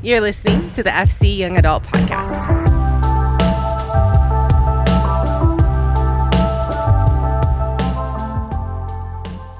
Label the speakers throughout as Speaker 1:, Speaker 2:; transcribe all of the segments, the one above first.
Speaker 1: You're listening to the FC Young Adult Podcast.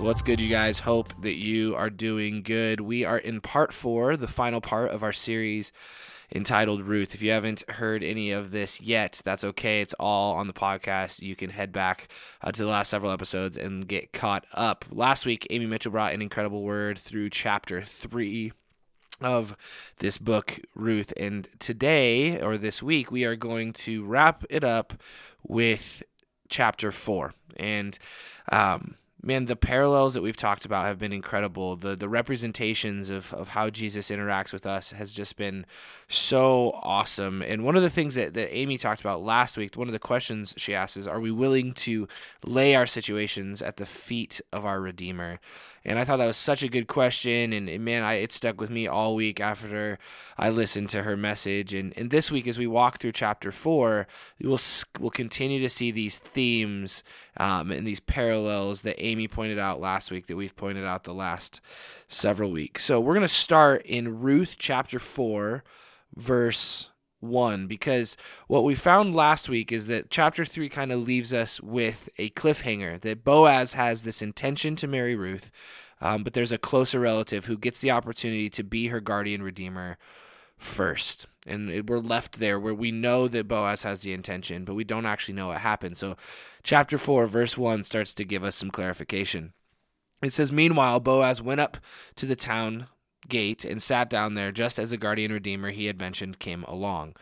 Speaker 2: What's good, you guys? Hope that you are doing good. We are in part four, the final part of our series entitled Ruth. If you haven't heard any of this yet, that's okay. It's all on the podcast. You can head back uh, to the last several episodes and get caught up. Last week, Amy Mitchell brought an incredible word through chapter three of this book, Ruth. And today, or this week, we are going to wrap it up with chapter four. And, um, man, the parallels that we've talked about have been incredible. The the representations of, of how Jesus interacts with us has just been so awesome. And one of the things that, that Amy talked about last week, one of the questions she asked is, are we willing to lay our situations at the feet of our Redeemer? And I thought that was such a good question. And, and man, I, it stuck with me all week after I listened to her message. And, and this week, as we walk through chapter four, we'll, we'll continue to see these themes um, and these parallels that Amy pointed out last week that we've pointed out the last several weeks. So we're going to start in Ruth chapter 4, verse 1 because what we found last week is that chapter 3 kind of leaves us with a cliffhanger that Boaz has this intention to marry Ruth, um, but there's a closer relative who gets the opportunity to be her guardian redeemer first. And we're left there where we know that Boaz has the intention, but we don't actually know what happened. So, chapter 4, verse 1 starts to give us some clarification. It says, Meanwhile, Boaz went up to the town gate and sat down there just as the guardian redeemer he had mentioned came along.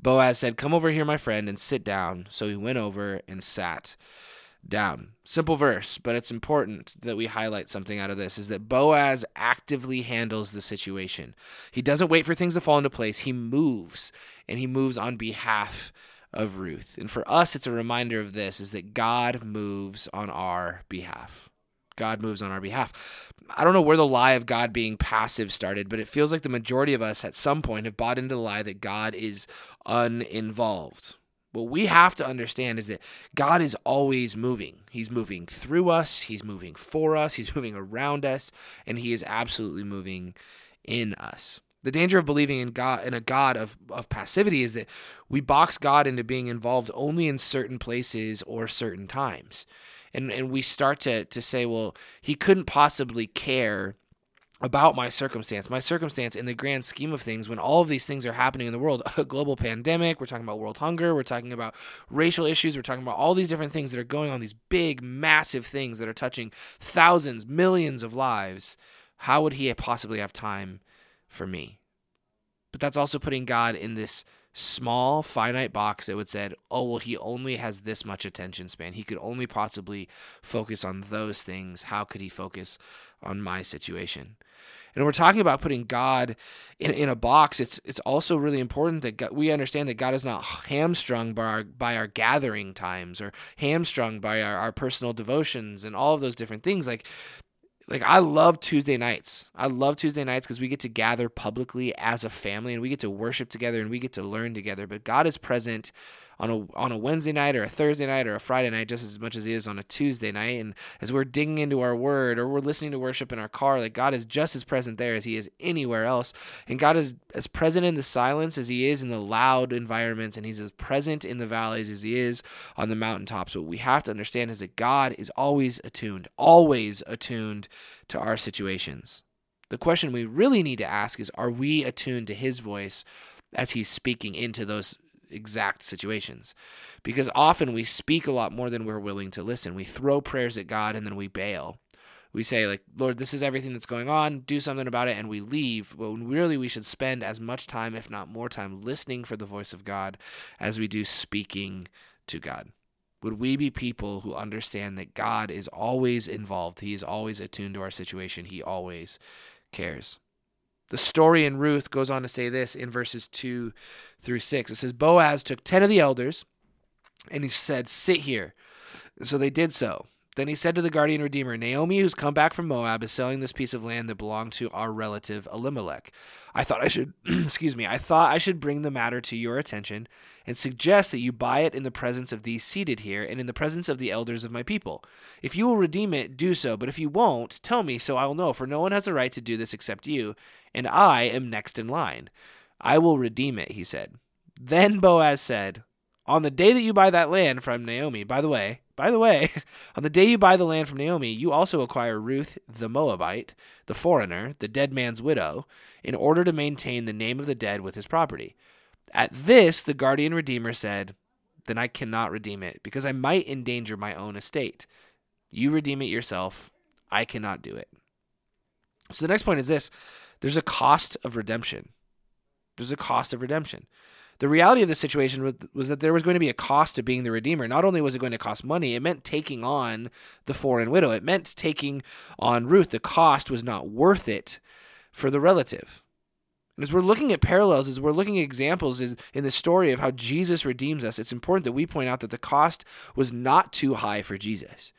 Speaker 2: Boaz said, Come over here, my friend, and sit down. So he went over and sat down. Simple verse, but it's important that we highlight something out of this is that Boaz actively handles the situation. He doesn't wait for things to fall into place, he moves, and he moves on behalf of Ruth. And for us, it's a reminder of this is that God moves on our behalf. God moves on our behalf. I don't know where the lie of God being passive started, but it feels like the majority of us at some point have bought into the lie that God is uninvolved. What we have to understand is that God is always moving. He's moving through us, He's moving for us, He's moving around us, and He is absolutely moving in us. The danger of believing in God in a God of, of passivity is that we box God into being involved only in certain places or certain times and and we start to to say, well, he couldn't possibly care about my circumstance. My circumstance in the grand scheme of things, when all of these things are happening in the world, a global pandemic, we're talking about world hunger, we're talking about racial issues, we're talking about all these different things that are going on, these big, massive things that are touching thousands, millions of lives. How would he possibly have time for me? But that's also putting God in this small finite box that would said oh well he only has this much attention span he could only possibly focus on those things how could he focus on my situation and we're talking about putting God in, in a box. It's it's also really important that God, we understand that God is not hamstrung by our by our gathering times or hamstrung by our, our personal devotions and all of those different things. Like like I love Tuesday nights. I love Tuesday nights because we get to gather publicly as a family and we get to worship together and we get to learn together. But God is present on a on a Wednesday night or a Thursday night or a Friday night just as much as he is on a Tuesday night. And as we're digging into our word or we're listening to worship in our car, like God is just as present there as he is anywhere else. And God is as present in the silence as he is in the loud environments, and he's as present in the valleys as he is on the mountaintops. What we have to understand is that God is always attuned, always attuned to our situations. The question we really need to ask is are we attuned to his voice as he's speaking into those exact situations. Because often we speak a lot more than we're willing to listen. We throw prayers at God and then we bail. We say, like, Lord, this is everything that's going on, do something about it, and we leave. When really we should spend as much time, if not more time, listening for the voice of God as we do speaking to God. Would we be people who understand that God is always involved? He is always attuned to our situation. He always cares. The story in Ruth goes on to say this in verses 2 through 6. It says, Boaz took 10 of the elders and he said, Sit here. So they did so. Then he said to the guardian redeemer, Naomi, who's come back from Moab, is selling this piece of land that belonged to our relative Elimelech. I thought I should, excuse me, I thought I should bring the matter to your attention and suggest that you buy it in the presence of these seated here and in the presence of the elders of my people. If you will redeem it, do so, but if you won't, tell me so I will know, for no one has a right to do this except you, and I am next in line. I will redeem it, he said. Then Boaz said, On the day that you buy that land from Naomi, by the way, by the way, on the day you buy the land from Naomi, you also acquire Ruth the Moabite, the foreigner, the dead man's widow, in order to maintain the name of the dead with his property. At this, the guardian redeemer said, Then I cannot redeem it, because I might endanger my own estate. You redeem it yourself. I cannot do it. So the next point is this there's a cost of redemption. There's a cost of redemption the reality of the situation was, was that there was going to be a cost to being the redeemer. Not only was it going to cost money, it meant taking on the foreign widow. It meant taking on Ruth. The cost was not worth it for the relative. And as we're looking at parallels, as we're looking at examples in the story of how Jesus redeems us, it's important that we point out that the cost was not too high for Jesus.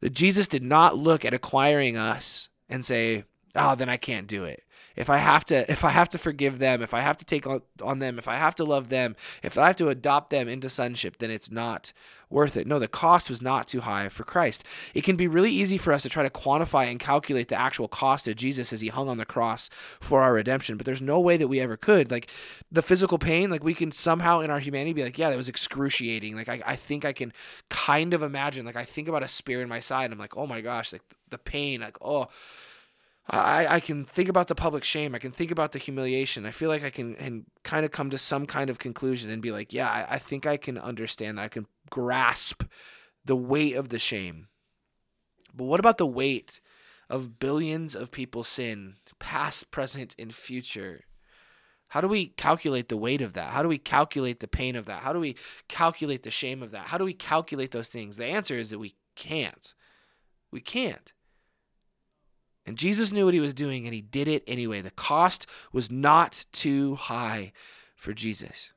Speaker 2: That Jesus did not look at acquiring us and say, oh, then I can't do it if I have to if I have to forgive them, if I have to take on, on them, if I have to love them, if I have to adopt them into sonship, then it's not worth it. No, the cost was not too high for Christ. It can be really easy for us to try to quantify and calculate the actual cost of Jesus as he hung on the cross for our redemption, but there's no way that we ever could. Like the physical pain, like we can somehow in our humanity be like, yeah, that was excruciating. Like I, I think I can kind of imagine, like I think about a spear in my side and I'm like, oh my gosh, like the pain, like, oh I, I can think about the public shame. I can think about the humiliation. I feel like I can and kind of come to some kind of conclusion and be like, yeah, I, I think I can understand that. I can grasp the weight of the shame. But what about the weight of billions of people's sin, past, present, and future? How do we calculate the weight of that? How do we calculate the pain of that? How do we calculate the shame of that? How do we calculate those things? The answer is that we can't. We can't. And Jesus knew what he was doing and he did it anyway. The cost was not too high for Jesus.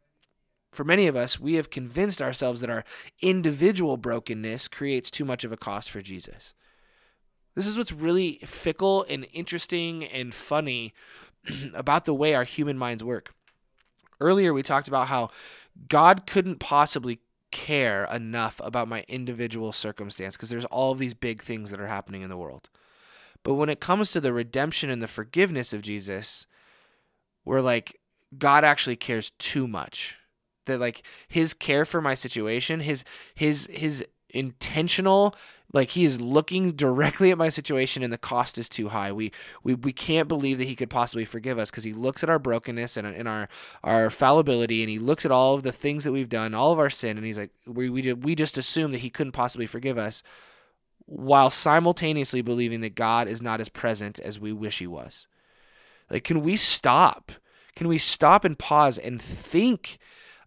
Speaker 2: For many of us, we have convinced ourselves that our individual brokenness creates too much of a cost for Jesus. This is what's really fickle and interesting and funny about the way our human minds work. Earlier, we talked about how God couldn't possibly care enough about my individual circumstance because there's all of these big things that are happening in the world. But when it comes to the redemption and the forgiveness of Jesus, we're like, God actually cares too much. That like his care for my situation, his his his intentional like he is looking directly at my situation and the cost is too high we we, we can't believe that he could possibly forgive us because he looks at our brokenness and, and our our fallibility and he looks at all of the things that we've done all of our sin and he's like we we, we just assume that he couldn't possibly forgive us while simultaneously believing that God is not as present as we wish he was. Like, can we stop? Can we stop and pause and think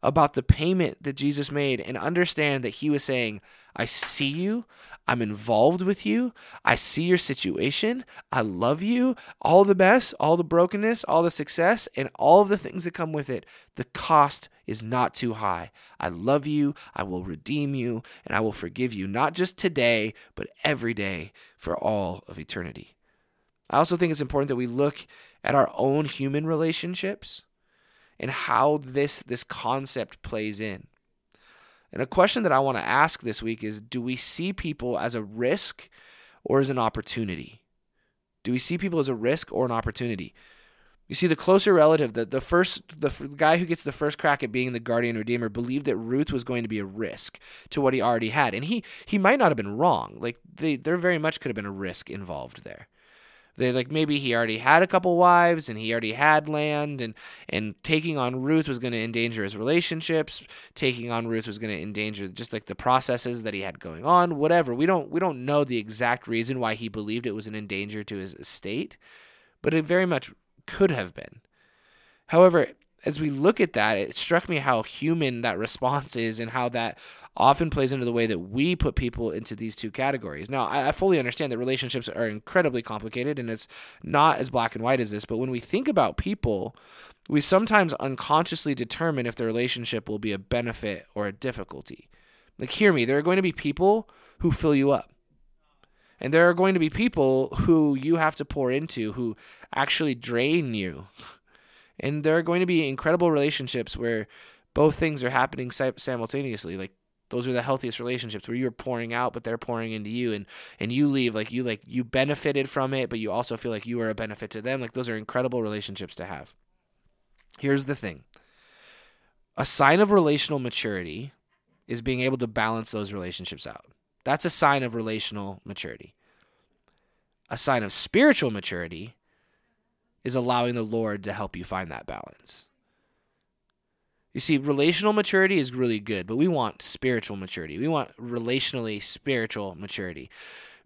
Speaker 2: about the payment that Jesus made and understand that he was saying, I see you. I'm involved with you. I see your situation. I love you. All the best, all the brokenness, all the success, and all of the things that come with it. The cost is not too high. I love you. I will redeem you, and I will forgive you, not just today, but every day for all of eternity. I also think it's important that we look at our own human relationships and how this this concept plays in. And a question that I want to ask this week is do we see people as a risk or as an opportunity? Do we see people as a risk or an opportunity? You see, the closer relative, the, the first, the, the guy who gets the first crack at being the guardian redeemer, believed that Ruth was going to be a risk to what he already had, and he he might not have been wrong. Like they, there very much could have been a risk involved there. They like maybe he already had a couple wives and he already had land and and taking on Ruth was going to endanger his relationships. Taking on Ruth was going to endanger just like the processes that he had going on. Whatever we don't we don't know the exact reason why he believed it was an endanger to his estate, but it very much could have been. However, as we look at that, it struck me how human that response is and how that often plays into the way that we put people into these two categories. Now, I, fully understand that relationships are incredibly complicated and it's not as black and white as this, but when we think about people, we sometimes unconsciously determine if the relationship will be a benefit or a difficulty. Like, hear me, there are going to be people who fill you up. And there are going to be people who you have to pour into who actually drain you. And there are going to be incredible relationships where both things are happening simultaneously. Like those are the healthiest relationships where you're pouring out but they're pouring into you and and you leave like you like you benefited from it but you also feel like you are a benefit to them. Like those are incredible relationships to have. Here's the thing. A sign of relational maturity is being able to balance those relationships out. That's a sign of relational maturity. A sign of spiritual maturity is allowing the lord to help you find that balance you see, relational maturity is really good, but we want spiritual maturity. We want relationally spiritual maturity.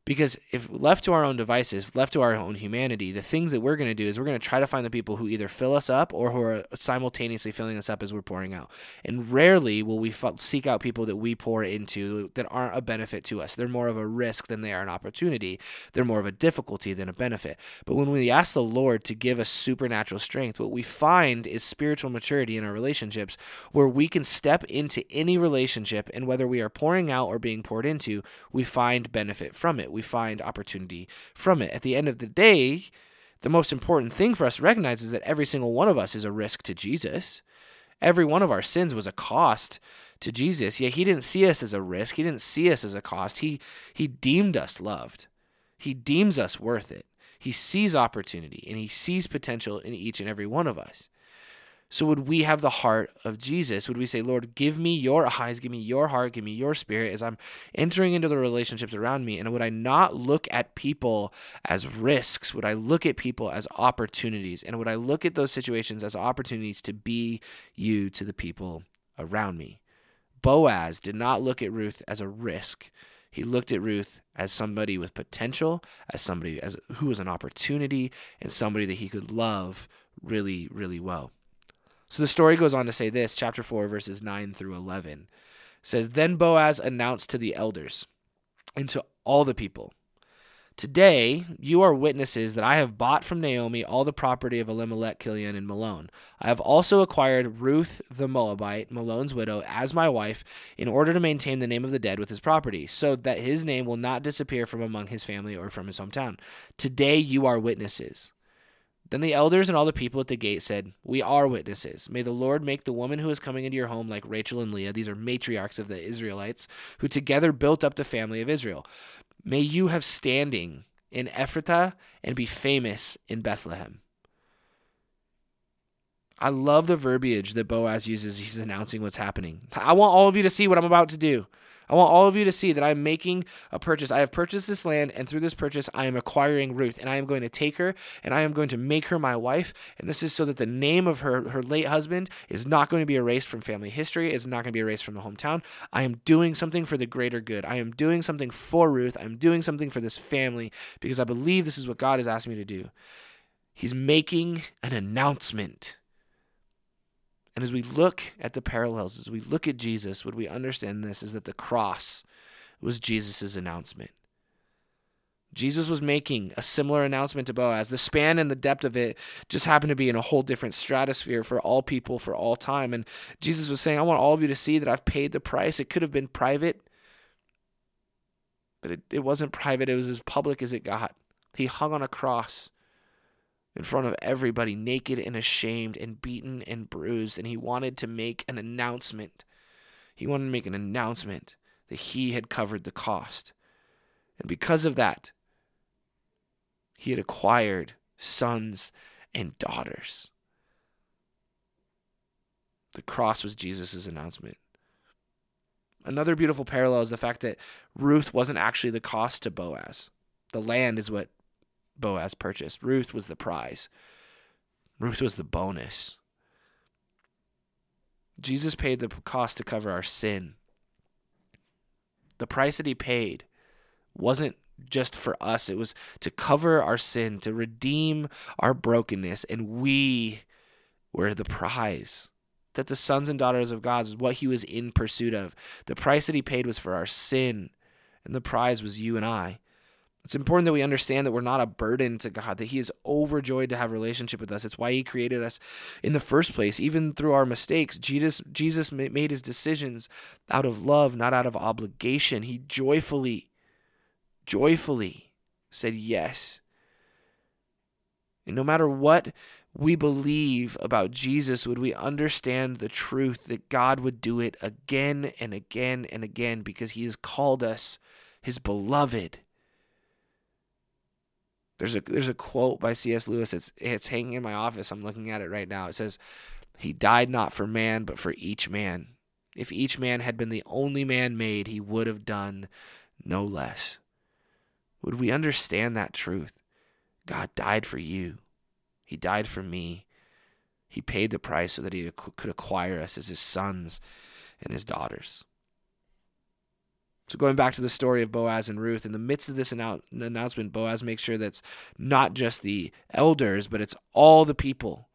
Speaker 2: Because if left to our own devices, left to our own humanity, the things that we're going to do is we're going to try to find the people who either fill us up or who are simultaneously filling us up as we're pouring out. And rarely will we seek out people that we pour into that aren't a benefit to us. They're more of a risk than they are an opportunity. They're more of a difficulty than a benefit. But when we ask the Lord to give us supernatural strength, what we find is spiritual maturity in our relationships where we can step into any relationship and whether we are pouring out or being poured into, we find benefit from it we find opportunity from it. At the end of the day, the most important thing for us to recognize is that every single one of us is a risk to Jesus. Every one of our sins was a cost to Jesus. Yet he didn't see us as a risk. He didn't see us as a cost. He he deemed us loved. He deems us worth it. He sees opportunity and he sees potential in each and every one of us. So, would we have the heart of Jesus? Would we say, Lord, give me your eyes, give me your heart, give me your spirit as I'm entering into the relationships around me? And would I not look at people as risks? Would I look at people as opportunities? And would I look at those situations as opportunities to be you to the people around me? Boaz did not look at Ruth as a risk. He looked at Ruth as somebody with potential, as somebody as who was an opportunity, and somebody that he could love really, really well. So the story goes on to say this, chapter 4, verses 9 through 11. says, Then Boaz announced to the elders and to all the people, Today you are witnesses that I have bought from Naomi all the property of Elimelech, Kilion, and Mahlon. I have also acquired Ruth the Moabite, Mahlon's widow, as my wife, in order to maintain the name of the dead with his property, so that his name will not disappear from among his family or from his hometown. Today you are witnesses. Then the elders and all the people at the gate said, We are witnesses. May the Lord make the woman who is coming into your home like Rachel and Leah. These are matriarchs of the Israelites, who together built up the family of Israel. May you have standing in Ephrathah and be famous in Bethlehem. I love the verbiage that Boaz uses. He's announcing what's happening. I want all of you to see what I'm about to do. I want all of you to see that I'm making a purchase. I have purchased this land, and through this purchase, I am acquiring Ruth, and I am going to take her, and I am going to make her my wife. And this is so that the name of her, her late husband is not going to be erased from family history, it's not going to be erased from the hometown. I am doing something for the greater good. I am doing something for Ruth. I'm doing something for this family because I believe this is what God has asked me to do. He's making an announcement. And as we look at the parallels, as we look at Jesus, what we understand this is that the cross was Jesus' announcement. Jesus was making a similar announcement to Boaz. The span and the depth of it just happened to be in a whole different stratosphere for all people for all time. And Jesus was saying, I want all of you to see that I've paid the price. It could have been private, but it, it wasn't private. It was as public as it got. He hung on a cross in front of everybody, naked and ashamed and beaten and bruised. And he wanted to make an announcement. He wanted to make an announcement that he had covered the cost. And because of that, he had acquired sons and daughters. The cross was Jesus' announcement. Another beautiful parallel is the fact that Ruth wasn't actually the cost to Boaz. The land is what Boaz purchased. Ruth was the prize, Ruth was the bonus. Jesus paid the cost to cover our sin. The price that he paid wasn't just for us, it was to cover our sin, to redeem our brokenness, and we were the prize. That the sons and daughters of God is what he was in pursuit of. The price that he paid was for our sin, and the prize was you and I. It's important that we understand that we're not a burden to God, that He is overjoyed to have a relationship with us. It's why He created us in the first place. Even through our mistakes, Jesus, Jesus made His decisions out of love, not out of obligation. He joyfully joyfully said yes. And no matter what we believe about Jesus, would we understand the truth that God would do it again and again and again because he has called us his beloved. There's a there's a quote by C.S. Lewis. It's it's hanging in my office. I'm looking at it right now. It says, "He died not for man, but for each man. If each man had been the only man made, he would have done no less." Would we understand that truth? God died for you. He died for me. He paid the price so that he could acquire us as his sons and his daughters. So, going back to the story of Boaz and Ruth, in the midst of this announcement, Boaz makes sure that's not just the elders, but it's all the people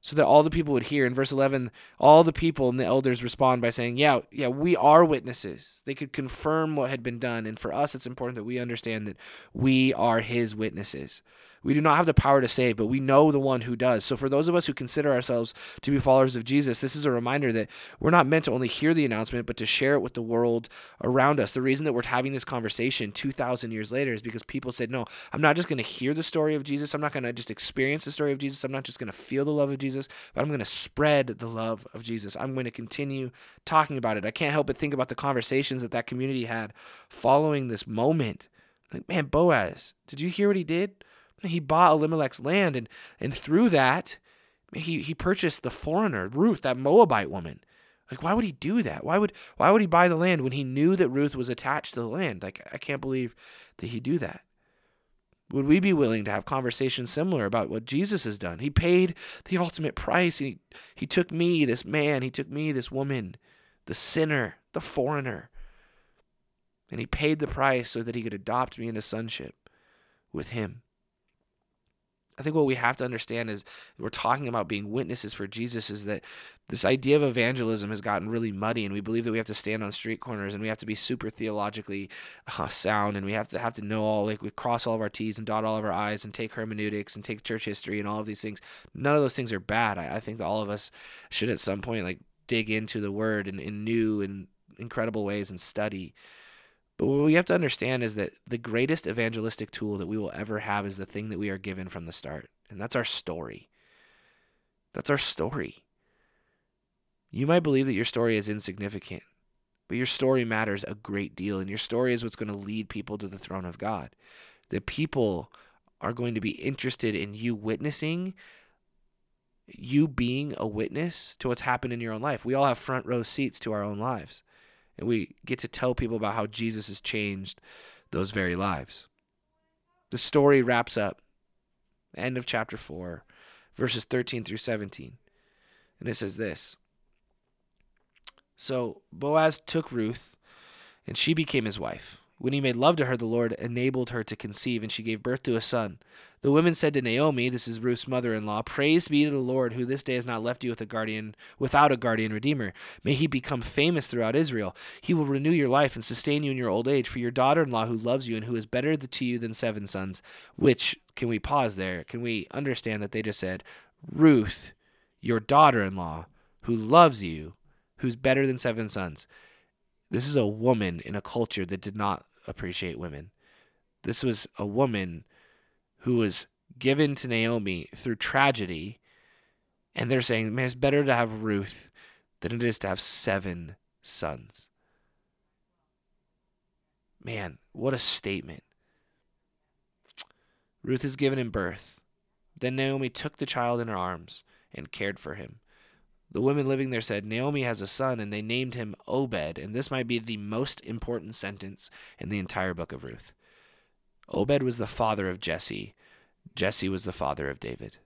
Speaker 2: so that all the people would hear. In verse 11, all the people and the elders respond by saying, Yeah, yeah, we are witnesses. They could confirm what had been done. And for us, it's important that we understand that we are his witnesses. We do not have the power to save, but we know the one who does. So, for those of us who consider ourselves to be followers of Jesus, this is a reminder that we're not meant to only hear the announcement, but to share it with the world around us. The reason that we're having this conversation 2,000 years later is because people said, No, I'm not just going to hear the story of Jesus. I'm not going to just experience the story of Jesus. I'm not just going to feel the love of Jesus, but I'm going to spread the love of Jesus. I'm going to continue talking about it. I can't help but think about the conversations that that community had following this moment. Like, man, Boaz, did you hear what he did? He bought Elimelech's land, and, and through that, he, he purchased the foreigner, Ruth, that Moabite woman. Like, why would he do that? Why would why would he buy the land when he knew that Ruth was attached to the land? Like, I can't believe that he do that. Would we be willing to have conversations similar about what Jesus has done? He paid the ultimate price. He he took me, this man, he took me, this woman, the sinner, the foreigner. And he paid the price so that he could adopt me into sonship with him. I think what we have to understand is we're talking about being witnesses for Jesus is that this idea of evangelism has gotten really muddy and we believe that we have to stand on street corners and we have to be super theologically uh, sound and we have to have to know all like we cross all of our T's and dot all of our I's and take hermeneutics and take church history and all of these things. None of those things are bad. I, I think that all of us should at some point like dig into the word in, in new and incredible ways and study. But what we have to understand is that the greatest evangelistic tool that we will ever have is the thing that we are given from the start, and that's our story. That's our story. You might believe that your story is insignificant, but your story matters a great deal, and your story is what's going to lead people to the throne of God. The people are going to be interested in you witnessing, you being a witness to what's happened in your own life. We all have front row seats to our own lives and we get to tell people about how Jesus has changed those very lives. The story wraps up. End of chapter 4, verses 13 through 17. And it says this So Boaz took Ruth, and she became his wife. When he made love to her, the Lord enabled her to conceive, and she gave birth to a son. The women said to Naomi, this is Ruth's mother-in-law, Praise be to the Lord, who this day has not left you with a guardian without a guardian redeemer. May he become famous throughout Israel. He will renew your life and sustain you in your old age. For your daughter-in-law who loves you and who is better to you than seven sons. Which can we pause there? Can we understand that they just said, Ruth, your daughter-in-law, who loves you, who's better than seven sons. This is a woman in a culture that did not appreciate women. This was a woman who was given to Naomi through tragedy, and they're saying, man, it's better to have Ruth than it is to have seven sons. Man, what a statement. Ruth is given in birth. Then Naomi took the child in her arms and cared for him. The women living there said, Naomi has a son, and they named him Obed. And this might be the most important sentence in the entire book of Ruth. Obed was the father of Jesse. Jesse was the father of David.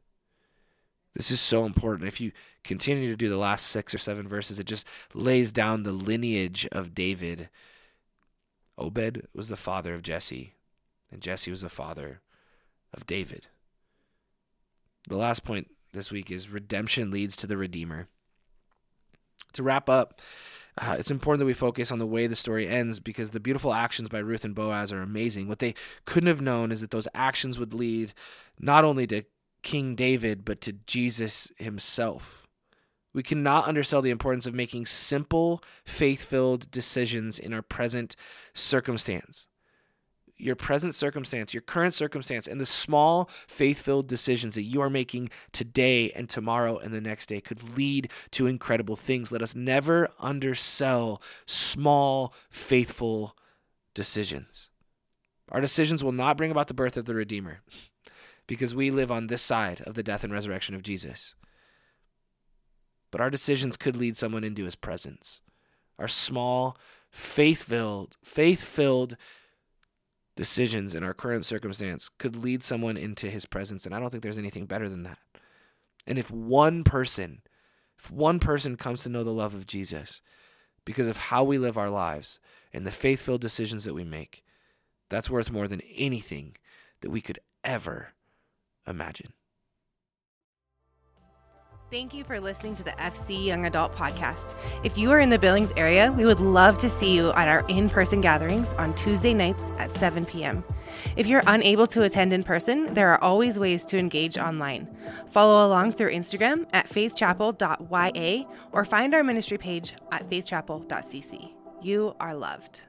Speaker 2: This is so important. If you continue to do the last six or seven verses, it just lays down the lineage of David. Obed was the father of Jesse, and Jesse was the father of David. The last point this week is redemption leads to the Redeemer. To wrap up, uh, it's important that we focus on the way the story ends because the beautiful actions by Ruth and Boaz are amazing. What they couldn't have known is that those actions would lead not only to King David, but to Jesus himself. We cannot undersell the importance of making simple, faith filled decisions in our present circumstance your present circumstance, your current circumstance, and the small faith filled decisions that you are making today and tomorrow and the next day could lead to incredible things. Let us never undersell small, faithful decisions. Our decisions will not bring about the birth of the Redeemer because we live on this side of the death and resurrection of Jesus. But our decisions could lead someone into his presence. Our small, faith-filled, faith-filled decisions in our current circumstance could lead someone into his presence and I don't think there's anything better than that. And if one person if one person comes to know the love of Jesus because of how we live our lives and the faith-filled decisions that we make, that's worth more than anything that we could ever imagine.
Speaker 1: Thank you for listening to the FC Young Adult Podcast. If you are in the Billings area, we would love to see you at our in person gatherings on Tuesday nights at 7 p.m. If you're unable to attend in person, there are always ways to engage online. Follow along through Instagram at faithchapel.ya or find our ministry page at faithchapel.cc. You are loved.